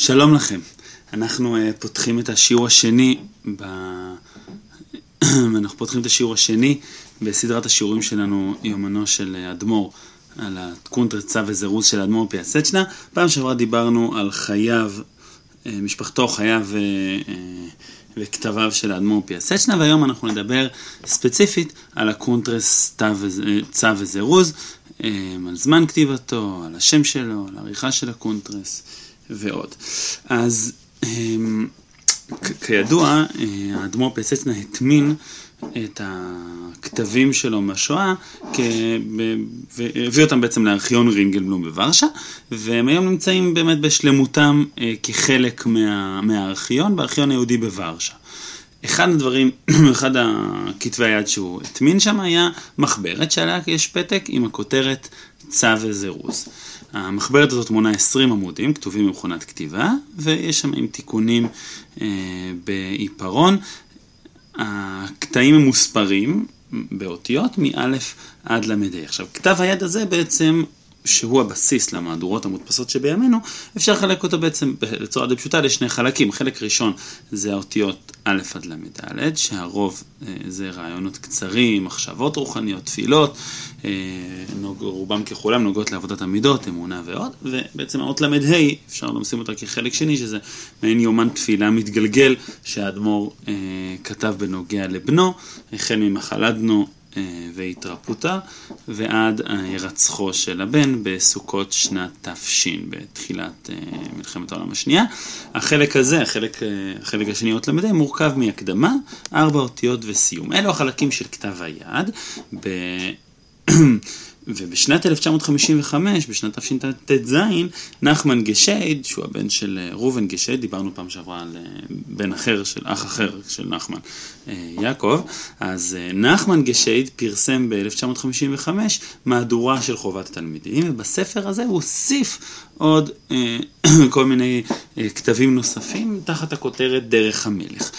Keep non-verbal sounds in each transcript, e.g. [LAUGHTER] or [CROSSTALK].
שלום לכם. אנחנו אה, פותחים את השיעור השני, ב... [CLEARS THROAT] אנחנו פותחים את השיעור השני בסדרת השיעורים שלנו, יומנו של אדמו"ר, על הקונטרס צו וזירוז של אדמו"ר פיאסצ'נה. פעם שעברה דיברנו על חייו, אה, משפחתו, חייו אה, וכתביו של האדמו"ר פיאסצ'נה, והיום אנחנו נדבר ספציפית על הקונטרס צו וזירוז, על זמן כתיבתו, על השם שלו, על העריכה של הקונטרס. ועוד. אז אמ, כידוע, אה, האדמו"ר פסצנה הטמין את הכתבים שלו מהשואה והביא אותם בעצם לארכיון רינגלבלום בוורשה והם היום נמצאים באמת בשלמותם אה, כחלק מה, מהארכיון, בארכיון היהודי בוורשה. אחד הדברים, [CLEARS THROAT] אחד הכתבי היד שהוא הטמין שם היה מחברת שעליה יש פתק עם הכותרת צו וזירוז. המחברת הזאת מונה 20 עמודים, כתובים במכונת כתיבה, ויש שם עם תיקונים אה, בעיפרון. הקטעים הם מוספרים באותיות מא' עד ל"ה. עכשיו, כתב היד הזה בעצם שהוא הבסיס למהדורות המודפסות שבימינו, אפשר לחלק אותו בעצם בצורה די פשוטה לשני חלקים. חלק ראשון זה האותיות א' עד ל"ד, שהרוב אה, זה רעיונות קצרים, מחשבות רוחניות, תפילות, אה, רובם ככולם נוגעות לעבודת המידות, אמונה ועוד, ובעצם האות ל"ה, אפשר לשים אותה כחלק שני, שזה מעין יומן תפילה מתגלגל שהאדמו"ר אה, כתב בנוגע לבנו, החל ממחלת בנו אה, והתרפאותה, ועד הירצחו של הבן בסוכות שנת תש, בתחילת אה, מלחמת העולם השנייה. החלק הזה, החלק, אה, החלק השני, אות ל"ה, מורכב מהקדמה, ארבע אותיות וסיום. אלו החלקים של כתב היד. ב... [CLEARS THROAT] ובשנת 1955, בשנת תשט"ז, נחמן גשייד, שהוא הבן של אה, ראובן גשייד, דיברנו פעם שעברה על אה, בן אחר, של אח אחר של נחמן, אה, יעקב, אז נחמן גשייד פרסם ב-1955 מהדורה של חובת התלמידים, ובספר הזה הוא הוסיף עוד [CLEARS THROAT] כל מיני כתבים נוספים תחת הכותרת דרך המלך,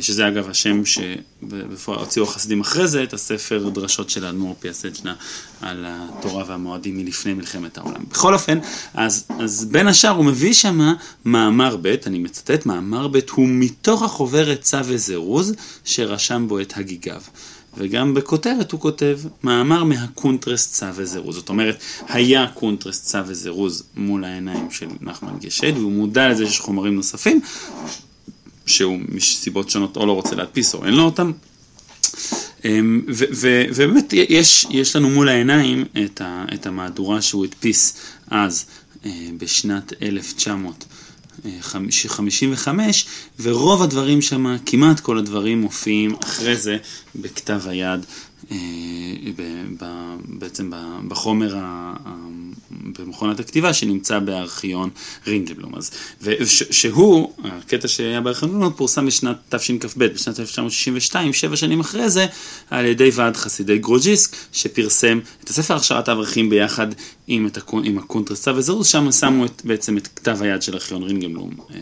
שזה אגב השם שבפועל הוציאו החסידים אחרי זה את הספר דרשות של האדמו"ר פיאסצ'נה על התורה והמועדים מלפני מלחמת העולם. בכל אופן, אז, אז בין השאר הוא מביא שם מאמר ב', אני מצטט, מאמר ב' הוא מתוך החוברת צו וזירוז שרשם בו את הגיגיו. וגם בכותרת הוא כותב מאמר מהקונטרס צו וזירוז. זאת אומרת, היה קונטרס צו וזירוז מול העיניים של נחמן גשד, והוא מודע לזה שיש חומרים נוספים, שהוא מסיבות שונות או לא רוצה להדפיס או אין לו אותם. אמ, ובאמת יש, יש לנו מול העיניים את, ה, את המהדורה שהוא הדפיס אז, אה, בשנת 1900. 55, ורוב הדברים שם, כמעט כל הדברים מופיעים אחרי זה בכתב היד, בעצם בחומר במכונת הכתיבה שנמצא בארכיון רינדבלום. אז, ושהוא, הקטע שהיה בארכיון פורסם בשנת תשכ"ב, בשנת 1962, שבע שנים אחרי זה, על ידי ועד חסידי גרוג'יסק, שפרסם את הספר הכשרת האברכים ביחד עם. עם הקונטרסה וזירוז, שם שמו את, בעצם את כתב היד של ארכיון רינגבלום. אה,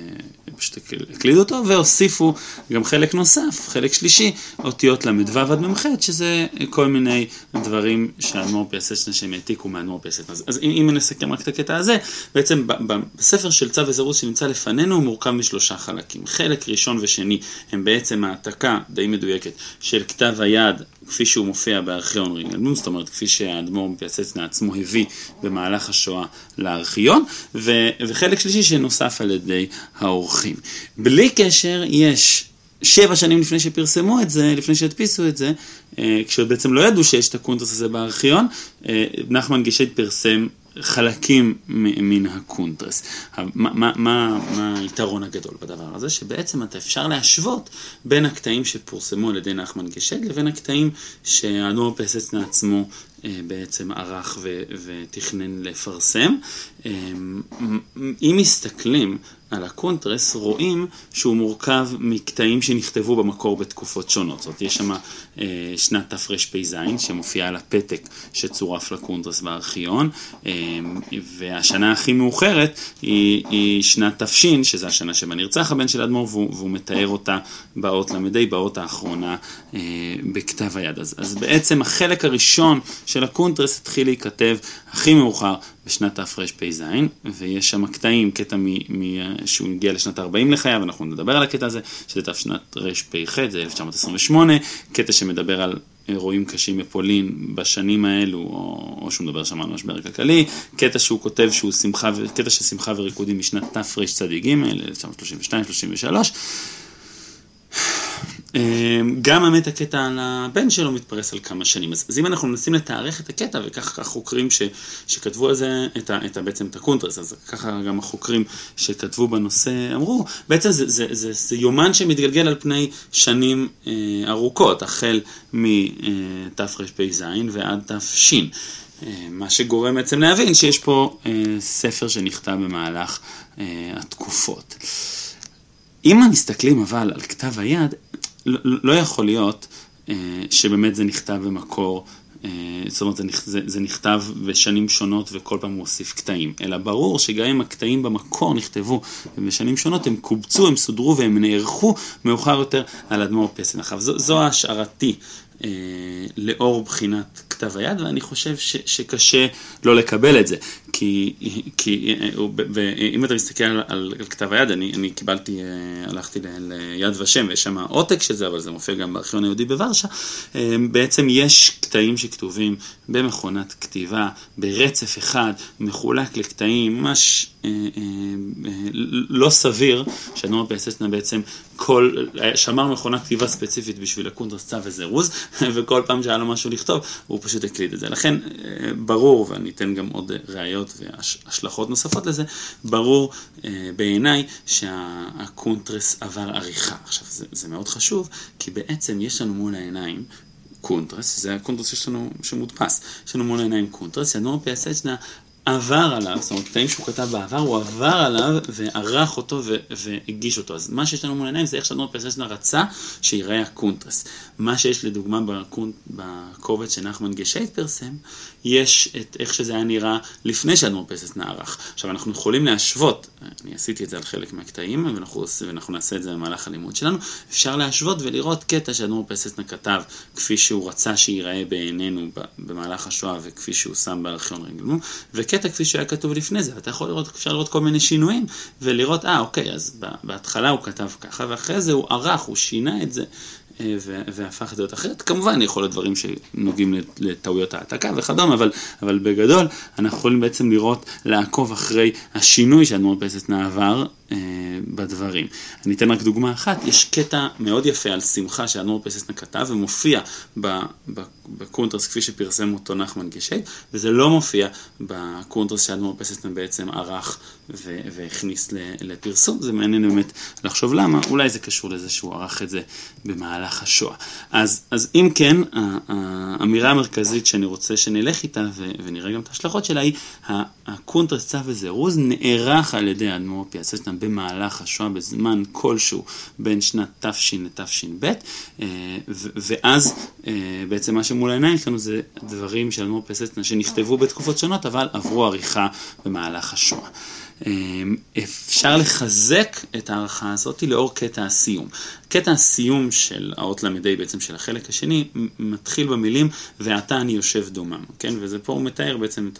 פשוט הקלידו אותו, והוסיפו גם חלק נוסף, חלק שלישי, אותיות ל"ו עד מ"ח, שזה כל מיני דברים שהאדמו"ר פייסשטיין שהם העתיקו מהאדמו"ר פייסשטיין. אז, אז אם, אם נסכם רק את הקטע הזה, בעצם בספר של צו וזירוז שנמצא לפנינו הוא מורכב משלושה חלקים. חלק ראשון ושני הם בעצם העתקה די מדויקת של כתב היד כפי שהוא מופיע בארכיון רינגלבלום, זאת אומרת כפי שהאדמו"ר פיאסצנה עצמו הביא במהלך השואה לארכיון, ו- וחלק שלישי שנוסף על ידי האורחים. בלי קשר, יש שבע שנים לפני שפרסמו את זה, לפני שהדפיסו את זה, אה, כשעוד בעצם לא ידעו שיש את הקונטרס הזה בארכיון, אה, נחמן גשייד פרסם חלקים מן הקונטרס. מה, מה, מה, מה היתרון הגדול בדבר הזה? שבעצם אתה אפשר להשוות בין הקטעים שפורסמו על ידי נחמן גשייד לבין הקטעים שהאדמו"ר פיאסצ'נה עצמו אה, בעצם ערך ו- ותכנן לפרסם. אה, אם מסתכלים על הקונטרס, רואים שהוא מורכב מקטעים שנכתבו במקור בתקופות שונות. זאת אומרת, יש שם אה, שנת תרפ"ז שמופיעה על הפתק שצורף לקונטרס בארכיון, אה, והשנה הכי מאוחרת היא, היא שנת תש, שזו השנה שבה נרצח הבן של אדמו"ר, והוא, והוא מתאר אותה באות ל"ה, באות האחרונה בכתב היד. אז, אז בעצם החלק הראשון של הקונטרס התחיל להיכתב הכי מאוחר בשנת תרפ"ז, ויש שם קטעים, קטע מ, מ, שהוא הגיע לשנת 40 לחייו, אנחנו נדבר על הקטע הזה, שזה שנת תרפ"ח, זה 1928, קטע שמדבר על אירועים קשים בפולין בשנים האלו, או, או שהוא מדבר שם על משבר כלכלי, קטע שהוא כותב שהוא שמחה, קטע של שמחה וריקודים משנת תרצ"ג, 1932-33. אמ, גם האמת הקטע על הבן שלו מתפרס על כמה שנים. אז, אם אנחנו מנסים לתארך את הקטע, וככה החוקרים ש, שכתבו על זה את ה, את ה, בעצם את הקונטרס, אז ככה גם החוקרים שכתבו בנושא אמרו, בעצם זה, זה, זה, זה יומן שמתגלגל על פני שנים אה, ארוכות, החל מתרפ"ז ועד תש. אה, מה שגורם בעצם להבין שיש פה אה, ספר שנכתב במהלך אה, התקופות. אם מסתכלים אבל על כתב היד, לא, לא יכול להיות אה, שבאמת זה נכתב במקור, אה, זאת אומרת זה, זה, זה נכתב בשנים שונות וכל פעם הוא הוסיף קטעים, אלא ברור שגם אם הקטעים במקור נכתבו בשנים שונות, הם קובצו, הם סודרו והם נערכו מאוחר יותר על אדמו"ר אחריו. זו, זו השערתי לאור בחינת כתב היד, ואני חושב ש, שקשה לא לקבל את זה. כי, כי ואם אתה מסתכל על, על, כתב היד, אני, אני קיבלתי, אה, הלכתי ליד ושם, ויש שם עותק של זה, אבל זה מופיע גם בארכיון היהודי בוורשה. אה, בעצם יש קטעים שכתובים במכונת כתיבה, ברצף אחד, מחולק לקטעים, ממש אה, אה, אה, לא סביר שאדמו"ר פיאסצ'נה בעצם כל, שמר מכונת כתיבה ספציפית בשביל הקונטרס צו וזירוז, [LAUGHS] וכל פעם שהיה לו משהו לכתוב, הוא פשוט הקליד את זה. לכן ברור, ואני אתן גם עוד ראיות והשלכות נוספות לזה, ברור בעיניי שהקונטרס עבר עריכה. עכשיו, זה, זה מאוד חשוב, כי בעצם יש לנו מול העיניים קונטרס, זה הקונטרס שיש לנו, שמודפס. יש לנו מול העיניים קונטרס, שאדמו"ר פיאסצ'נה עבר עליו, זאת אומרת, קטעים שהוא כתב בעבר, הוא עבר עליו וערך אותו והגיש אותו. אז מה שיש לנו מול העיניים זה איך שאדמו"ר פיאסצ'נה רצה שיראה הקונטרס. מה שיש לדוגמה בקונט, בקובץ שנחמן גשייט פרסם, יש את איך שזה היה נראה לפני שאדמו"ר פרססנה ערך. עכשיו, אנחנו יכולים להשוות, אני עשיתי את זה על חלק מהקטעים, ואנחנו, ואנחנו נעשה את זה במהלך הלימוד שלנו, אפשר להשוות ולראות קטע שאדמו"ר פרססנה כתב כפי שהוא רצה שייראה בעינינו במהלך השואה וכפי שהוא שם בארכיון רגלנו, וקטע כפי שהיה כתוב לפני זה, ואתה יכול לראות, אפשר לראות כל מיני שינויים, ולראות, אה, אוקיי, אז בהתחלה הוא כתב ככה, ואחרי זה הוא ערך, הוא שינה את זה, והפך את זה להיות אחרת. כמובן, יכול להיות דברים שנוגעים לטעויות העתקה וכדומה, אבל, אבל בגדול, אנחנו יכולים בעצם לראות, לעקוב אחרי השינוי שאדמו"ר פיאסצ'נה עבר אה, בדברים. אני אתן רק דוגמה אחת, יש קטע מאוד יפה על שמחה שאדמו"ר פיאסצ'נה כתב ומופיע בקונטרס כפי שפרסם אותו נחמן גשייד, וזה לא מופיע בקונטרס שאדמו"ר פיאסצ'נה בעצם ערך והכניס לפרסום. זה מעניין באמת לחשוב למה, אולי זה קשור לזה שהוא ערך את זה במהלך השואה. אז, אז אם כן, האמירה המרכזית שאני רוצה שנלך איתה ונראה גם את ההשלכות שלה היא, הקונטרס צו וזירוז נערך על ידי האדמו"ר פיאסצ'נה במהלך השואה בזמן כלשהו בין שנת תש לתש"ב, אה, ואז אה, בעצם מה שמול העיניים שלנו זה דברים של אדמו"ר פיאסצ'נה שנכתבו בתקופות שונות אבל עברו עריכה במהלך השואה. אמ, אפשר לחזק את ההערכה הזאת לאור קטע הסיום. קטע הסיום של האות ל"ה בעצם של החלק השני מתחיל במילים ועתה אני יושב דומם, כן? וזה פה הוא מתאר בעצם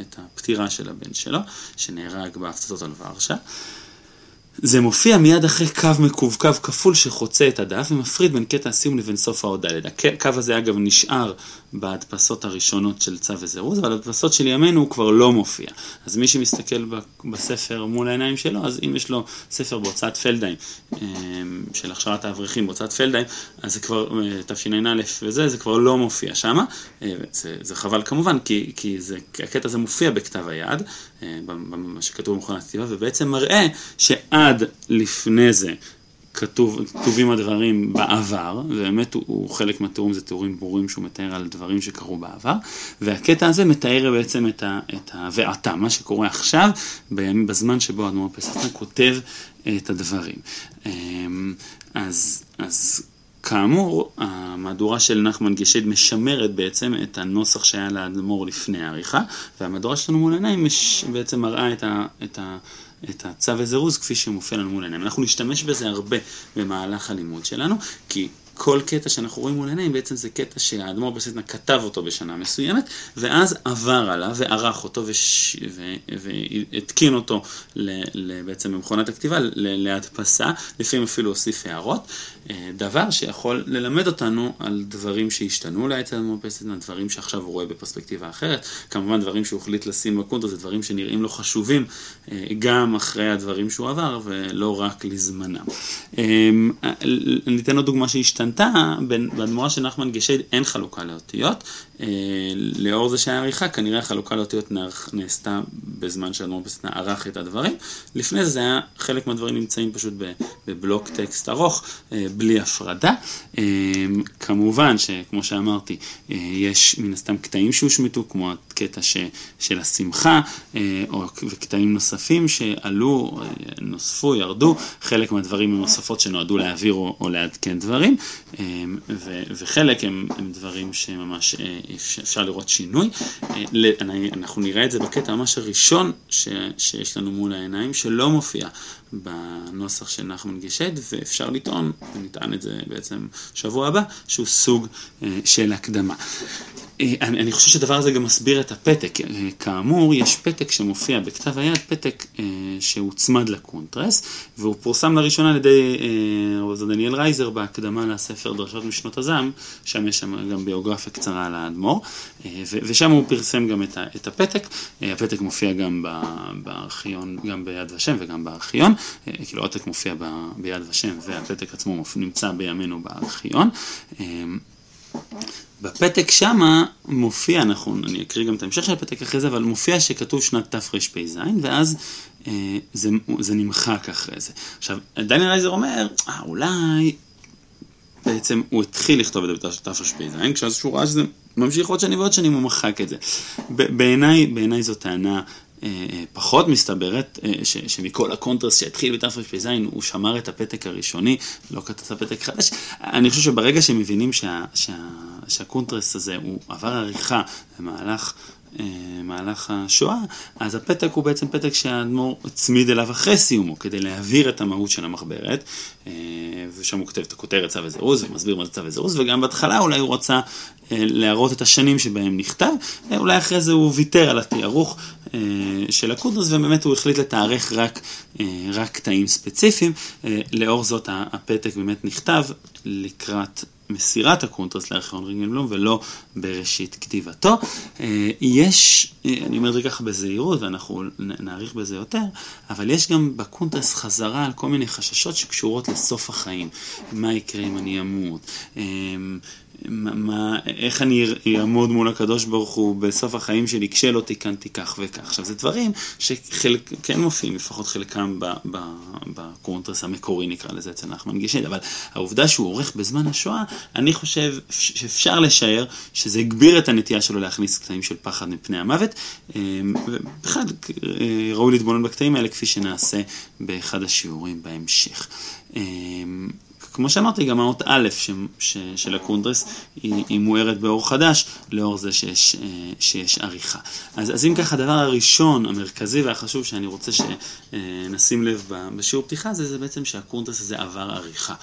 את, הפטירה של הבן שלו, שנהרג בהפצצות על ורשה. זה מופיע מיד אחרי קו מקווקו כפול שחוצה את הדף ומפריד בין קטע הסיום לבין סוף האות ד'. הקו הזה אגב נשאר בהדפסות הראשונות של צו וזירוז, אבל בהדפסות של ימינו הוא כבר לא מופיע. אז מי שמסתכל בספר מול העיניים שלו, אז אם יש לו ספר בהוצאת פלדהיים, אמ, של הכשרת האברכים בהוצאת פלדהיים, אז זה כבר, אה, תשע"א וזה, זה כבר לא מופיע שמה. אה, זה, זה חבל כמובן, כי, כי זה, הקטע הזה מופיע בכתב היד, אה, במה שכתוב במכונת כתיבה, ובעצם מראה שעד לפני זה כתוב, כתובים הדברים בעבר, ובאמת הוא, הוא חלק מהתיאורים זה תיאורים ברורים שהוא מתאר על דברים שקרו בעבר, והקטע הזה מתאר בעצם את, ה, את ה"ואתה", מה שקורה עכשיו, בימים, בזמן שבו האדמו"ר פסחנה כותב את הדברים. אמ, אז, אז כאמור, המהדורה של נחמן גשד משמרת בעצם את הנוסח שהיה לאדמו"ר לפני העריכה, והמהדורה שלנו מול העיניים בעצם מראה את ה... את ה את הצו וזירוז כפי שמופיע לנו מול העיניים. אנחנו נשתמש בזה הרבה במהלך הלימוד שלנו, כי כל קטע שאנחנו רואים מול עיניים, בעצם זה קטע שהאדמו"ר בסטנה כתב אותו בשנה מסוימת, ואז עבר עליו וערך אותו וש... והתקין אותו ל... בעצם במכונת הכתיבה להדפסה, לפעמים אפילו הוסיף הערות, אה, דבר שיכול ללמד אותנו על דברים שהשתנו אולי אצל האדמו"ר בסטנה, דברים שעכשיו הוא רואה בפרספקטיבה אחרת, כמובן דברים שהוא החליט לשים בקונטר, זה דברים שנראים לו חשובים אה, גם אחרי הדברים שהוא עבר ולא רק לזמנם. אה, ניתן עוד דוגמה שהשתנתה, באדמו"רה של נחמן גשד אין חלוקה לאותיות, לאור זה שהיה עריכה, כנראה החלוקה לאותיות נעשתה בזמן שאדמו"ר בסטנה ערך את הדברים. לפני זה, היה, חלק מהדברים נמצאים פשוט בבלוק טקסט ארוך, בלי הפרדה. כמובן שכמו שאמרתי, יש מן הסתם קטעים שהושמטו, כמו הקטע ש, של השמחה, או וקטעים נוספים שעלו, נוספו, ירדו, חלק מהדברים הם נוספות שנועדו להעביר או, או לעדכן דברים, ו, וחלק הם, הם דברים שממש אה, אפשר לראות שינוי. אה, אנחנו נראה את זה בקטע ממש הראשון שיש לנו מול העיניים, שלא מופיע בנוסח של נחמן גשד, ואפשר לטעון, ונטען את זה בעצם שבוע הבא, שהוא סוג אה, של הקדמה. אה, אני, אני חושב שהדבר הזה גם מסביר את הפתק. אה, כאמור, יש פתק שמופיע בכתב היד, פתק שהוצמד לקונטרס, והוא פורסם לראשונה על ידי רב דניאל רייזר בהקדמה לספר דרשות משנות הזעם, שם יש שם גם ביוגרפיה קצרה על האדמו"ר, ושם הוא פרסם גם את, הפתק. הפתק מופיע גם בארכיון, גם ביד ושם וגם בארכיון, כאילו העותק מופיע ב, ביד ושם והפתק עצמו נמצא בימינו בארכיון. אה, בפתק שמה מופיע, נכון, אני אקריא גם את ההמשך של הפתק אחרי זה, אבל מופיע שכתוב שנת תרפ"ז, ואז אה, זה, זה נמחק אחרי זה. עכשיו, דניאל רייזר אומר, אה, אולי בעצם הוא התחיל לכתוב את זה בתרפ"ז, כשאז שהוא ראה שזה ממשיך עוד שנים ועוד שנים, הוא מחק את זה. בעיניי, בעיניי זו טענה אה, אה, פחות מסתברת, אה, ש, שמכל הקונטרס שהתחיל בתרפ"ז הוא שמר את הפתק הראשוני, לא כתב פתק חדש. אני חושב שברגע שמבינים שה, שה, שהקונטרס הזה הוא עבר עריכה במהלך מהלך השואה, אז הפתק הוא בעצם פתק שהאדמו"ר הצמיד אליו אחרי סיומו, כדי להעביר את המהות של המחברת, ושם הוא כותב את הכותרת צו וזירוז, ומסביר מה זה צו וזירוז, וגם בהתחלה אולי הוא רצה להראות את השנים שבהם נכתב, אולי אחרי זה הוא ויתר על התיארוך אה, של הקונטרס, ובאמת הוא החליט לתארך רק, אה, רק קטעים ספציפיים. אה, לאור זאת הפתק באמת נכתב לקראת מסירת הקונטרס לארכיון רינגלבלום ולא בראשית כתיבתו. יש, אני אומר את זה ככה בזהירות ואנחנו נאריך בזה יותר, אבל יש גם בקונטרס חזרה על כל מיני חששות שקשורות לסוף החיים. מה יקרה אם אני אמות? מה, איך אני אעמוד מול הקדוש ברוך הוא בסוף החיים שלי כשלא תיקנתי כך וכך. עכשיו, זה דברים שחלק כן מופיעים, לפחות חלקם בקונטרס המקורי נקרא לזה אצל נחמן גישד, אבל העובדה שהוא עורך בזמן השואה, אני חושב שאפשר לשער שזה הגביר את הנטייה שלו להכניס קטעים של פחד מפני המוות. ובכלל, ראוי להתבונן בקטעים האלה כפי שנעשה באחד השיעורים בהמשך. כמו שאמרתי, גם האות א' ש, ש, של הקונטרס היא, היא מוארת באור חדש, לאור זה שיש, אה, שיש עריכה. אז, אז אם ככה, הדבר הראשון, המרכזי והחשוב שאני רוצה שנשים לב בשיעור פתיחה, זה, זה בעצם שהקונטרס הזה עבר עריכה.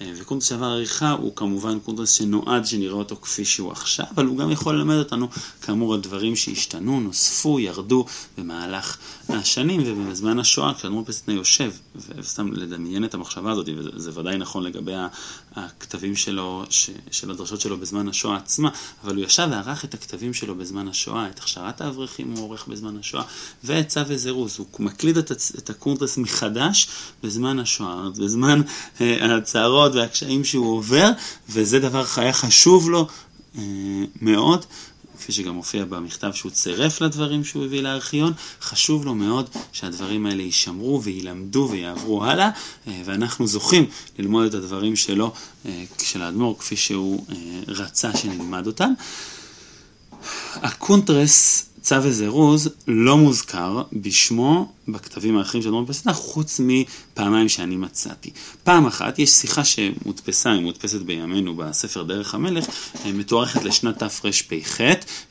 אה, וקונטרס שעבר עריכה הוא כמובן קונטרס שנועד שנראה אותו כפי שהוא עכשיו, אבל הוא גם יכול ללמד אותנו, כאמור, על דברים שהשתנו, נוספו, ירדו במהלך השנים ובזמן השואה, כשאדמו"ר פיאסצנה יושב, וסתם לדמיין את המחשבה הזאת, וזה ודאי נכון לגבי... לגבי הכתבים שלו, של הדרשות שלו בזמן השואה עצמה, אבל הוא ישב וערך את הכתבים שלו בזמן השואה, את הכשרת האברכים הוא עורך בזמן השואה, ואת צו וזירוז, הוא מקליד את, את הקונטרס מחדש בזמן השואה, בזמן אה, הצרות והקשיים שהוא עובר, וזה דבר היה חשוב לו אה, מאוד. כפי שגם מופיע במכתב שהוא צירף לדברים שהוא הביא לארכיון, חשוב לו מאוד שהדברים האלה יישמרו וילמדו ויעברו הלאה, אה, ואנחנו זוכים ללמוד את הדברים שלו, אה, של האדמו"ר, כפי שהוא אה, רצה שנלמד אותם. הקונטרס צו וזירוז לא מוזכר בשמו בכתבים האחרים של אדמו"ר פיאסצנה, חוץ מפעמיים שאני מצאתי. פעם אחת יש שיחה שמודפסה, היא מודפסת בימינו בספר דרך המלך, אה, מתוארכת לשנת תרפ"ח,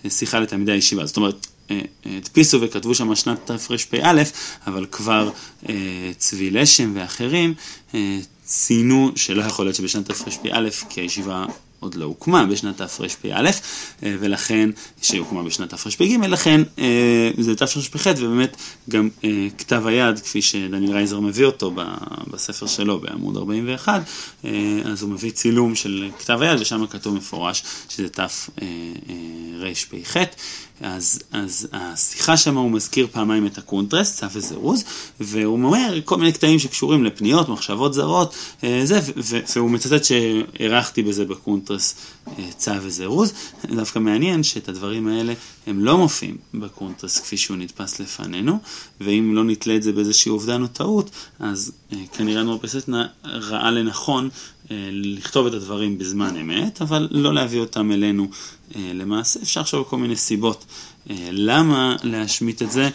שיחה לתלמידי הישיבה. זאת אומרת, אה, הדפיסו וכתבו שם שנת תרפ"א, אבל כבר אה, צבי לשם ואחרים ציינו שלא יכול להיות שבשנת תרפ"א, כי הישיבה עוד לא הוקמה בשנת תרפ"א, אה, ולכן, שהיא הוקמה בשנת תרפ"ג, לכן אה, זה תרפ"ח, ובאמת גם אה, כתב היד, כפי שדניאל רייזר מביא אותו בספר שלו בעמוד 41, אז הוא מביא צילום של כתב היד, ושם כתוב מפורש שזה תרפ"ח. אז, אז השיחה שם הוא מזכיר פעמיים את הקונטרס, צו וזירוז, והוא אומר כל מיני קטעים שקשורים לפניות, מחשבות זרות, אה, זה, והוא מצטט שהארכתי בזה בקונטרס אה, צו וזירוז. דווקא מעניין שאת הדברים האלה הם לא מופיעים בקונטרס כפי שהוא נדפס לפנינו, ואם לא נתלה את זה באיזושהי אובדן או טעות, אז אה, כנראה אדמו"ר פיאסצנה ראה לנכון לכתוב את הדברים בזמן אמת, אבל לא להביא אותם אלינו למעשה. אפשר לחשוב כל מיני סיבות למה להשמיט את זה.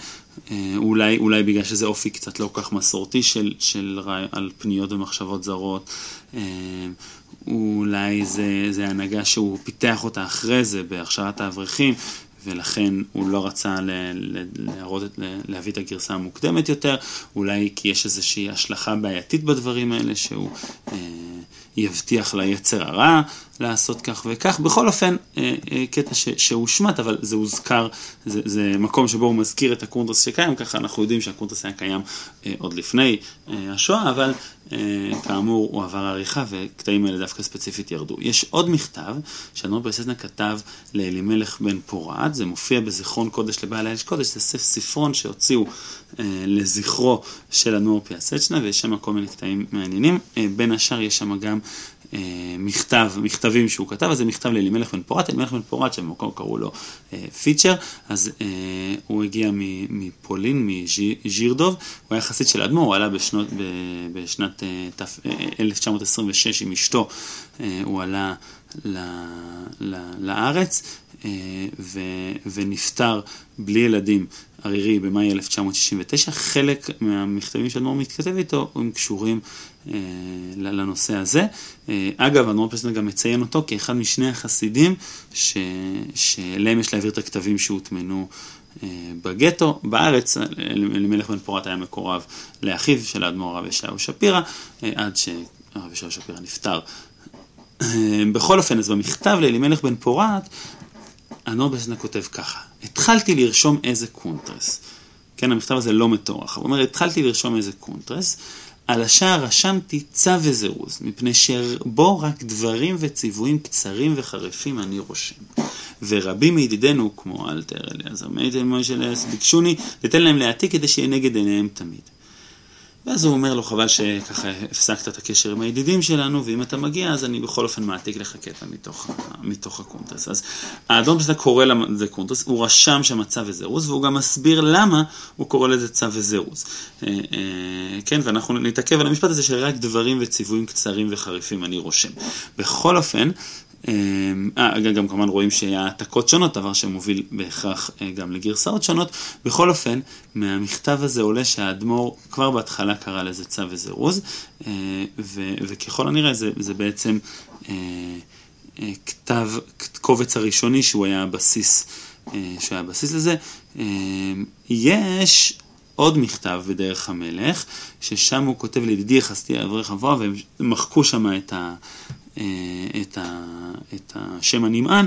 אולי, אולי בגלל שזה אופי קצת לא כך מסורתי של, של על פניות ומחשבות זרות, אולי זה, זה הנהגה שהוא פיתח אותה אחרי זה בהכשרת האברכים, ולכן הוא לא רצה ל, ל, להראות, ל, להביא את הגרסה המוקדמת יותר, אולי כי יש איזושהי השלכה בעייתית בדברים האלה שהוא אה, יבטיח ליצר הרע לעשות כך וכך. בכל אופן, אה, אה, קטע שהושמט, אבל זה הוזכר, זה, זה מקום שבו הוא מזכיר את הקונטרס שקיים, ככה אנחנו יודעים שהקונטרס היה קיים אה, עוד לפני אה, השואה, אבל כאמור, הוא עבר עריכה וקטעים האלה דווקא ספציפית ירדו. יש עוד מכתב שאדמו"ר פיאסצנה כתב לאלימלך בן פורת, זה מופיע בזיכרון קודש לבעל האש קודש, זה ספרון שהוציאו לזכרו של אדמו"ר פיאסצ'נה, ויש שם כל מיני קטעים מעניינים. בין השאר יש שם גם מכתב, מכתבים שהוא כתב, אז זה מכתב לאלימלך בן פורת, אלימלך בן פורת שבמקום קראו לו אה, פיצ'ר, אז אה, הוא הגיע מפולין, מז'ירדוב, הוא היה חסיד של אדמו, הוא עלה בשנות, בשנת 1926 עם אשתו, הוא עלה ל, ל, לארץ ו, ונפטר בלי ילדים. ערירי במאי 1969, חלק מהמכתבים שאדמו"ר מתכתב איתו הם קשורים אה, לנושא הזה. אה, אגב, אדמו"ר פסנר גם מציין אותו כאחד משני החסידים ש... שאליהם יש להעביר את הכתבים שהוטמנו אה, בגטו. בארץ, אלימלך בן פורת היה מקורב לאחיו של האדמו"ר הרב ישעיהו שפירא, עד שהרב ישעיהו שפירא נפטר. בכל אופן, אז במכתב לאלימלך בן פורת, אדמו"ר פסנר כותב ככה: התחלתי לרשום איזה קונטרס. כן, המכתב הזה לא מטורח. הוא אומר, התחלתי לרשום איזה קונטרס, על השער רשמתי צו וזירוז, מפני שבו רק דברים וציוויים קצרים וחריפים אני רושם. ורבים מידידינו, כמו אלתר אליעזר מייטל מוישל ביקשוני, לתן להם להעתיק כדי שיהיה נגד עיניהם תמיד. ואז הוא אומר לו, חבל שככה הפסקת את הקשר עם הידידים שלנו, ואם אתה מגיע, אז אני בכל אופן מעתיק לך קטע מתוך, מתוך הקונטרס. אז האדון שאתה קורא לזה קונטרס, הוא רשם שם צו וזירוז, והוא גם מסביר למה הוא קורא לזה צו וזירוז. אה, אה, כן, ואנחנו נתעכב על המשפט הזה שרק דברים וציוויים קצרים וחריפים אני רושם. בכל אופן, אה, גם כמובן רואים שהעתקות שונות, דבר שמוביל בהכרח אה, גם לגרסאות שונות. בכל אופן, מהמכתב הזה עולה שהאדמו"ר כבר בהתחלה קרא לזה צו וזירוז, אה, וככל הנראה זה, זה בעצם כתב, קובץ הראשוני שהוא היה הבסיס, שהוא היה הבסיס לזה. יש עוד מכתב בדרך המלך, ששם הוא כותב לידידי יחסתי אברך אבוה, והם מחקו שם את, ה, אה, את, ה, את השם הנמען,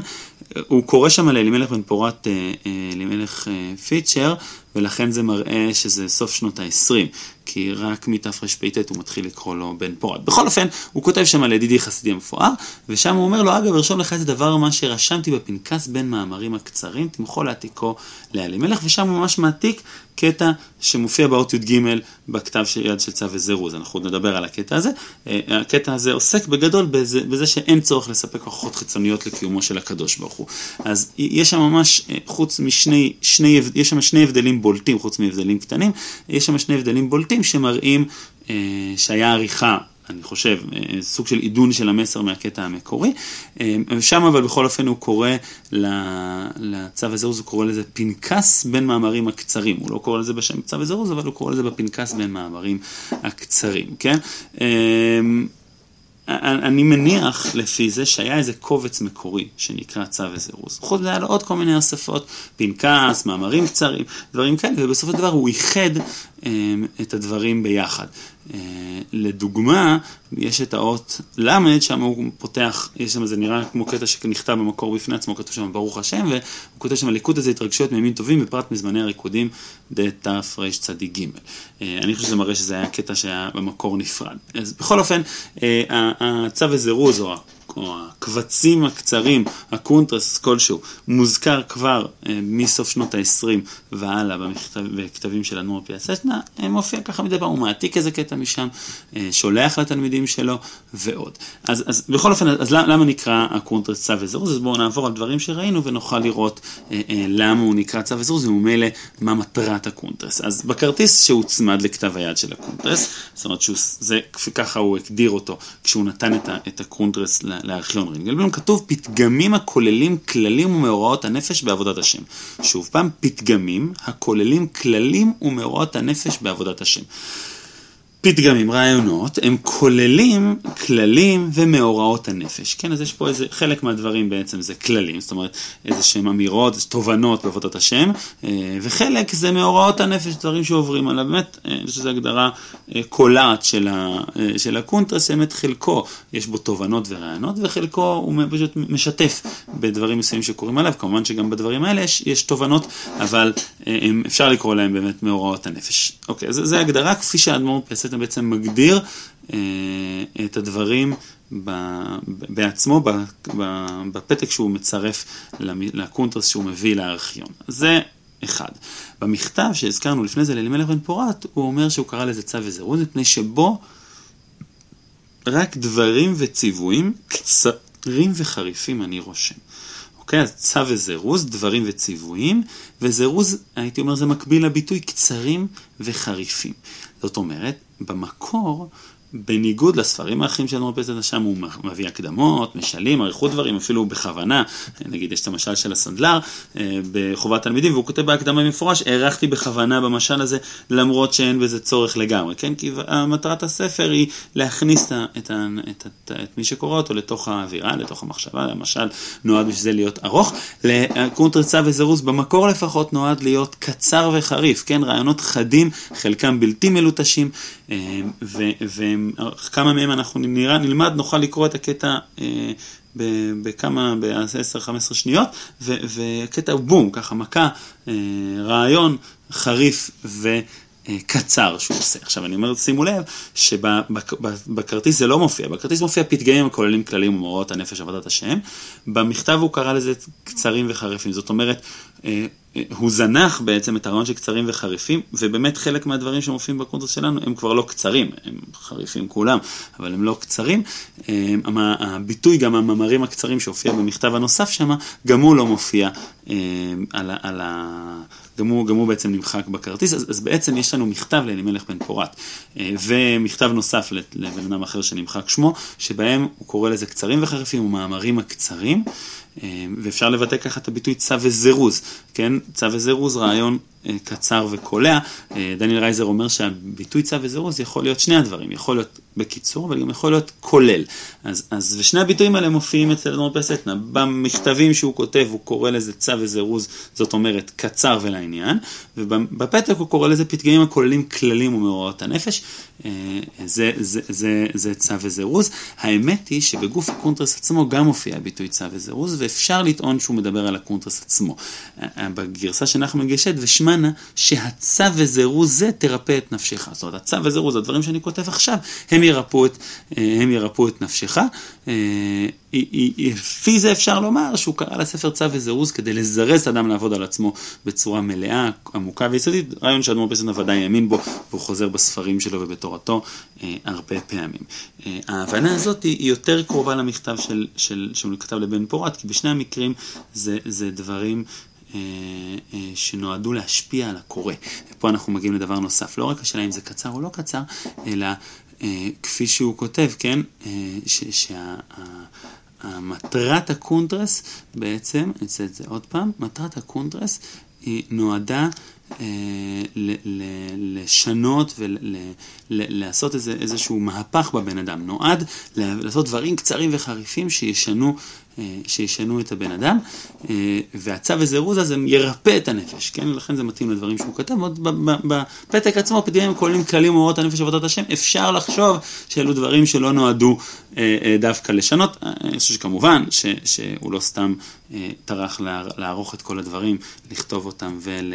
הוא קורא שם לאלימלך בן פורת אה, אה, אלימלך פיצ'ר, ולכן זה מראה שזה סוף שנות ה-20, כי רק מתרפ"ט הוא מתחיל לקרוא לו בן פורת. בכל אופן, הוא כותב שם על ידידי חסידי המפואר, ושם הוא אומר לו, אגב, ארשום לך איזה דבר מה שרשמתי בפנקס בין מאמרים הקצרים, תמחול להעתיקו לאלימלך, ושם הוא ממש מעתיק קטע שמופיע באות י"ג בכתב של יד של צו וזירוז, אנחנו עוד נדבר על הקטע הזה. אה, הקטע הזה עוסק בגדול בזה, בזה שאין צורך לספק הוכחות חיצוניות לקיומו של הקדוש ברוך הוא. אז יש שם ממש, אה, חוץ משני, שני, יש שם שני הבדלים בולטים, חוץ מהבדלים קטנים, יש שם שני הבדלים בולטים שמראים אה, שהיה עריכה אני חושב, אה, סוג של עידון של המסר מהקטע המקורי. אה, שם אבל בכל אופן הוא קורא לצו הזירוז, הוא קורא לזה פנקס בין מאמרים הקצרים. הוא לא קורא לזה בשם צו הזירוז, אבל הוא קורא לזה בפנקס בין מאמרים הקצרים, כן? אה, אני מניח לפי זה שהיה איזה קובץ מקורי שנקרא צו וזירוז. חוץ מזה היה לו עוד כל מיני אספות, פנקס, מאמרים קצרים, דברים כאלה, ובסופו של דבר הוא איחד את הדברים ביחד. לדוגמה, יש את האות ל', שם הוא פותח, יש שם, זה נראה כמו קטע שנכתב במקור בפני עצמו, כתוב שם ברוך השם, והוא כותב שם הליכוד הזה התרגשויות מימים טובים, בפרט מזמני הריקודים דתרצ"ג. אני חושב שזה מראה שזה היה קטע שהיה במקור נפרד. אז בכל אופן, הצו וזירוז, או או הקבצים הקצרים, הקונטרס כלשהו, מוזכר כבר אה, מסוף שנות ה-20 והלאה במכתב, בכתבים של אדמו"ר פיאסצנה, אה, מופיע ככה מדי פעם, הוא מעתיק איזה קטע משם, אה, שולח לתלמידים שלו ועוד. אז, אז בכל אופן, אז למה נקרא הקונטרס צו וזירוז? אז בואו נעבור על דברים שראינו ונוכל לראות אה, אה, למה הוא נקרא צו וזירוז וממילא מה מטרת הקונטרס. אז בכרטיס שהוצמד לכתב היד של הקונטרס, זאת אומרת שככה הוא הגדיר אותו כשהוא נתן את, את הקונטרס לארכיון רינגלבלום, כתוב פתגמים הכוללים כללים ומאורעות הנפש בעבודת השם. שוב פעם, פתגמים הכוללים כללים ומאורעות הנפש בעבודת השם. פתגמים, רעיונות, הם כוללים כללים ומאורעות הנפש. כן, אז יש פה איזה, חלק מהדברים בעצם זה כללים, זאת אומרת איזה שהם אמירות, תובנות בעבודת השם, אה, וחלק זה מאורעות הנפש, דברים שעוברים עליו. באמת, אה, אני חושב שזו הגדרה אה, קולעת של, של הקונטרס, באמת חלקו יש בו תובנות ורעיונות, וחלקו הוא פשוט משתף בדברים מסוימים שקורים עליו. כמובן שגם בדברים האלה יש, יש תובנות, אבל אפשר לקרוא להם באמת מאורעות הנפש. אוקיי, אז זו הגדרה כפי שהאדמו"ר פיאסצנה בעצם מגדיר אה, את הדברים ב, בעצמו, ב, ב, בפתק שהוא מצרף לקונטרס שהוא מביא לארכיון. זה אחד. במכתב שהזכרנו לפני זה לאלימלך בן פורת, הוא אומר שהוא קרא לזה צו וזירוז, מפני שבו רק דברים וציוויים קצרים וחריפים אני רושם. אוקיי? אז צו וזירוז, דברים וציוויים, וזירוז, הייתי אומר, זה מקביל לביטוי קצרים וחריפים. זאת אומרת, במקור בניגוד לספרים האחרים של מרפסת השם, הוא מביא הקדמות, משלים, אריכות דברים, אפילו בכוונה, נגיד יש את המשל של הסנדלר אה, בחובת תלמידים, והוא כותב בהקדמה במפורש, הארכתי בכוונה במשל הזה, למרות שאין בזה צורך לגמרי, כן? כי מטרת הספר היא להכניס את, את, את, את, את מי שקורא אותו לתוך האווירה, לתוך המחשבה, המשל נועד בשביל זה להיות ארוך. לקונטרצה וזירוז במקור לפחות נועד להיות קצר וחריף, כן? רעיונות חדים, חלקם בלתי מלוטשים, אה, והם כמה מהם אנחנו נראה, נלמד, נוכל לקרוא את הקטע אה, בכמה, ב-10-15 שניות, והקטע הוא בום, ככה מכה, אה, רעיון חריף ו... קצר שהוא עושה. עכשיו אני אומר, שימו לב שבכרטיס זה לא מופיע, בכרטיס מופיע פתגמים הכוללים כללים ומאורעות הנפש עבודת השם, במכתב הוא קרא לזה קצרים וחריפים, זאת אומרת, אה, הוא זנח בעצם את הרעיון של קצרים וחריפים, ובאמת חלק מהדברים שמופיעים בקונטרס שלנו הם כבר לא קצרים, הם חריפים כולם, אבל הם לא קצרים. אה, הביטוי, גם המאמרים הקצרים שהופיע במכתב הנוסף שם, גם הוא לא מופיע אה, על, על ה... גם הוא, גם הוא בעצם נמחק בכרטיס, אז, אז בעצם יש לנו מכתב לאלימלך בן פורת, ומכתב נוסף לבן אדם אחר שנמחק שמו, שבהם הוא קורא לזה קצרים וחריפים, ומאמרים הקצרים. אמ, ואפשר לבטא ככה את הביטוי צו וזירוז, כן? צו וזירוז, רעיון אה, קצר וקולע. אה, דניאל רייזר אומר שהביטוי צו וזירוז יכול להיות שני הדברים, יכול להיות בקיצור, אבל גם יכול להיות כולל. אז, אז ושני הביטויים האלה מופיעים אצל אדמו"ר פסטנה. במכתבים שהוא כותב הוא קורא לזה צו וזירוז, זאת אומרת קצר ולעניין, ובפתק הוא קורא לזה פתגמים הכוללים כללים ומאורעות הנפש. אה, זה, זה, זה, זה צו וזירוז. האמת היא שבגוף הקונטרס עצמו גם מופיע הביטוי צו וזירוז, ואפשר לטעון שהוא מדבר על הקונטרס עצמו. בגרסה שאנחנו מגשת, ושמה שמענה שהצו וזירוז זה תרפא את נפשך. זאת אומרת, הצו וזירוז, הדברים שאני כותב עכשיו, הם ירפאו את, אה, הם ירפאו את נפשך. אה, לפי זה אפשר לומר שהוא קרא לספר צו וזירוז כדי לזרז את האדם לעבוד על עצמו בצורה מלאה, עמוקה ויסודית, רעיון שאדמו"ר פסנט ודאי האמין בו, והוא חוזר בספרים שלו ובתורתו אה, הרבה פעמים. אה, ההבנה הזאת היא יותר קרובה למכתב של, של, שהוא כתב לבן פורת, כי בשני המקרים זה, זה דברים שנועדו להשפיע על הקורא. ופה אנחנו מגיעים לדבר נוסף, לא רק השאלה אם זה קצר או לא קצר, אלא אה, כפי שהוא כותב, כן, שמטרת הקונטרס בעצם, אני אעשה את זה עוד פעם, מטרת הקונטרס היא נועדה לשנות ולעשות איזה, איזשהו מהפך בבן אדם. נועד לעשות דברים קצרים וחריפים שישנו שישנו את הבן אדם, והצו וזירוז הזה ירפא את הנפש, כן? לכן זה מתאים לדברים שהוא כתב. בפתק עצמו, פתגם כוללים כללים ומורות הנפש עבודת השם, אפשר לחשוב שאלו דברים שלא נועדו דווקא לשנות. אני חושב שכמובן שהוא לא סתם טרח לערוך את כל הדברים, לכתוב אותם ול...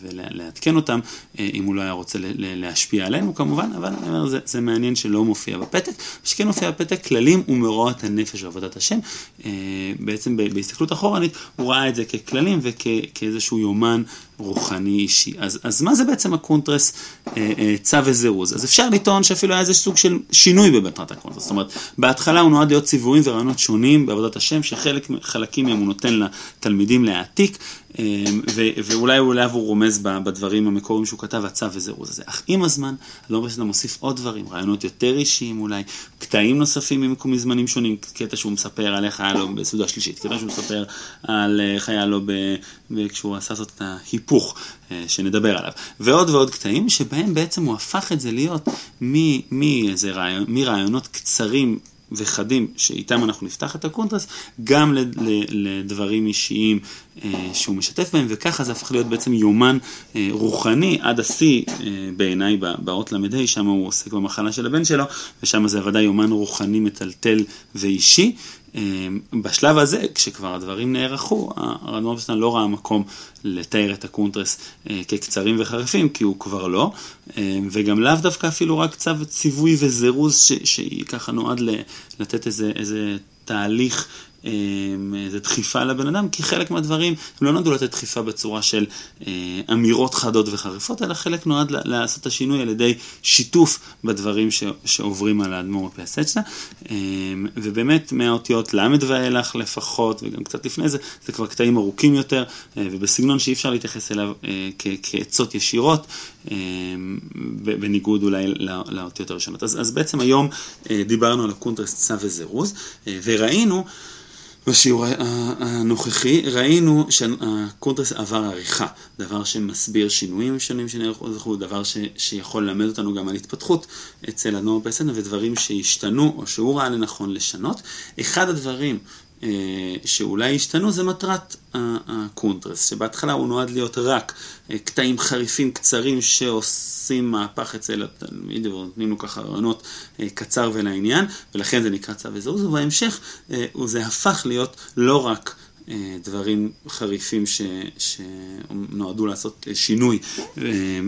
ולעדכן אותם, אה, אם הוא לא היה רוצה להשפיע עלינו כמובן, אבל אני אומר, זה, זה מעניין שלא מופיע בפתק, שכן מופיע בפתק כללים ומאורעות הנפש ועבודת השם. אה, בעצם בהסתכלות אחורנית הוא ראה את זה ככללים וכאיזשהו יומן רוחני אישי. אז, אז מה זה בעצם הקונטרס אה, אה, צו וזירוז? אז אפשר לטעון שאפילו היה איזה סוג של שינוי במטרת הקונטרס. זאת אומרת, בהתחלה הוא נועד להיות ציוויים ורעיונות שונים בעבודת השם, שחלקים מהם הוא נותן לתלמידים להעתיק, אה, ו, ואולי אולי הוא רומז בדברים המקוריים שהוא כתב, הצו וזירוז הזה. אך עם הזמן, לא בסדר מוסיף עוד דברים, רעיונות יותר אישיים אולי, קטעים נוספים מזמנים שונים, קטע שהוא מספר על איך היה לו בסעודה שלישית, קטע שהוא מספר על איך היה לו ב, ב, כשהוא עשה זאת את ההיפ... היפוך אה, שנדבר עליו. ועוד ועוד קטעים שבהם בעצם הוא הפך את זה להיות מרעיונות קצרים וחדים שאיתם אנחנו נפתח את הקונטרס, גם לדברים אישיים שהוא משתף בהם, וככה זה הפך להיות בעצם יומן אה, רוחני עד השיא בעיניי באות ל"ה, שם הוא עוסק במחלה של הבן שלו, ושם זה ודאי יומן רוחני מטלטל ואישי. בשלב הזה, כשכבר הדברים נערכו, הרב נורבסטן לא ראה מקום לתאר את הקונטרס אה, כקצרים וחריפים, כי הוא כבר לא, וגם לאו דווקא אפילו רק צו ציווי וזירוז, שככה נועד לתת איזה, איזה תהליך אמ, איזה דחיפה לבן אדם, כי חלק מהדברים לא נועדו לתת דחיפה בצורה של אה, אמירות חדות וחריפות, אלא חלק נועד לעשות את השינוי על ידי שיתוף בדברים שעוברים על האדמו"ר פיאסצ'נה, אמ, ובאמת מהאותיות ל' ואילך לפחות, וגם קצת לפני זה, זה כבר קטעים ארוכים יותר, אה, ובסגנון שאי אפשר להתייחס אליו אה, כעצות ישירות, אמ, בניגוד אולי לאותיות הראשונות. אז, אז בעצם היום דיברנו על הקונטרס צו וזירוז, וראינו בשיעור הנוכחי ראינו שהקונטרס עבר עריכה, דבר שמסביר שינויים שונים שנערכו, דבר ש, שיכול ללמד אותנו גם על התפתחות אצל אדמו"ר מפיאסצנה ודברים שהשתנו או שהוא ראה לנכון לשנות. אחד הדברים שאולי השתנו זה מטרת הקונטרס, שבהתחלה הוא נועד להיות רק אה, קטעים חריפים קצרים שעושים מהפך אצל התלמיד ונותנים לו ככה רעיונות אה, קצר ולעניין, ולכן זה נקרא צו וזירוז, ובהמשך זה הפך להיות לא רק דברים חריפים ש, שנועדו לעשות שינוי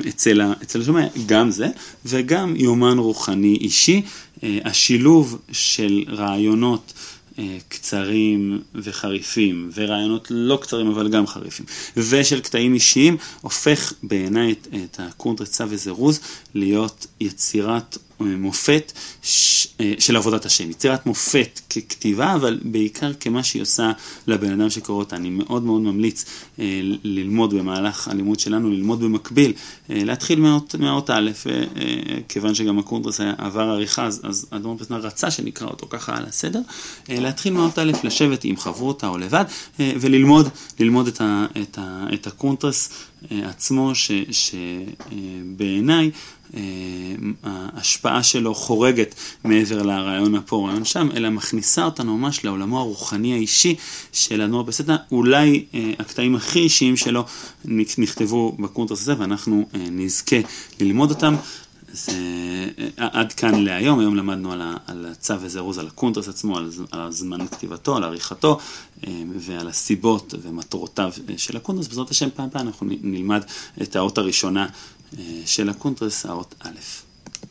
אצל, אצל השומע, גם זה, וגם יומן רוחני אישי, השילוב של רעיונות אה, קצרים וחריפים, ורעיונות לא קצרים אבל גם חריפים, ושל קטעים אישיים, הופך בעיניי את, את הקונטרצה וזירוז להיות יצירת מופת אה, של עבודת השם, יצירת מופת ככתיבה, אבל בעיקר כמה שהיא עושה לבן אדם שקורא אותה. אני מאוד מאוד ממליץ אה, ללמוד במהלך הלימוד שלנו, ללמוד במקביל, אה, להתחיל מהאות, מהאות א', כיוון שגם הקונטרס עבר עריכה, אז אדמו"ר מפיאסצנה רצה שנקרא אותו ככה על הסדר, להתחיל מהאות א', לשבת עם חברותה או לבד, וללמוד ללמוד את, ה, את, ה, את הקונטרס עצמו, שבעיניי ההשפעה שלו חורגת מעבר לרעיון פה, רעיון שם, אלא מכניסה אותנו ממש לעולמו הרוחני האישי של אדמו"ר מפיאסצנה. אולי אה, הקטעים הכי אישיים שלו נכתבו בקונטרס הזה, ואנחנו אה, נזכה ללמוד אותם. אז עד כאן להיום, היום למדנו על, הצו וזירוז, על הקונטרס עצמו, על זמן כתיבתו, על עריכתו ועל הסיבות ומטרותיו של הקונטרס. בעזרת השם פעם פעם אנחנו נלמד את האות הראשונה של הקונטרס, האות א'.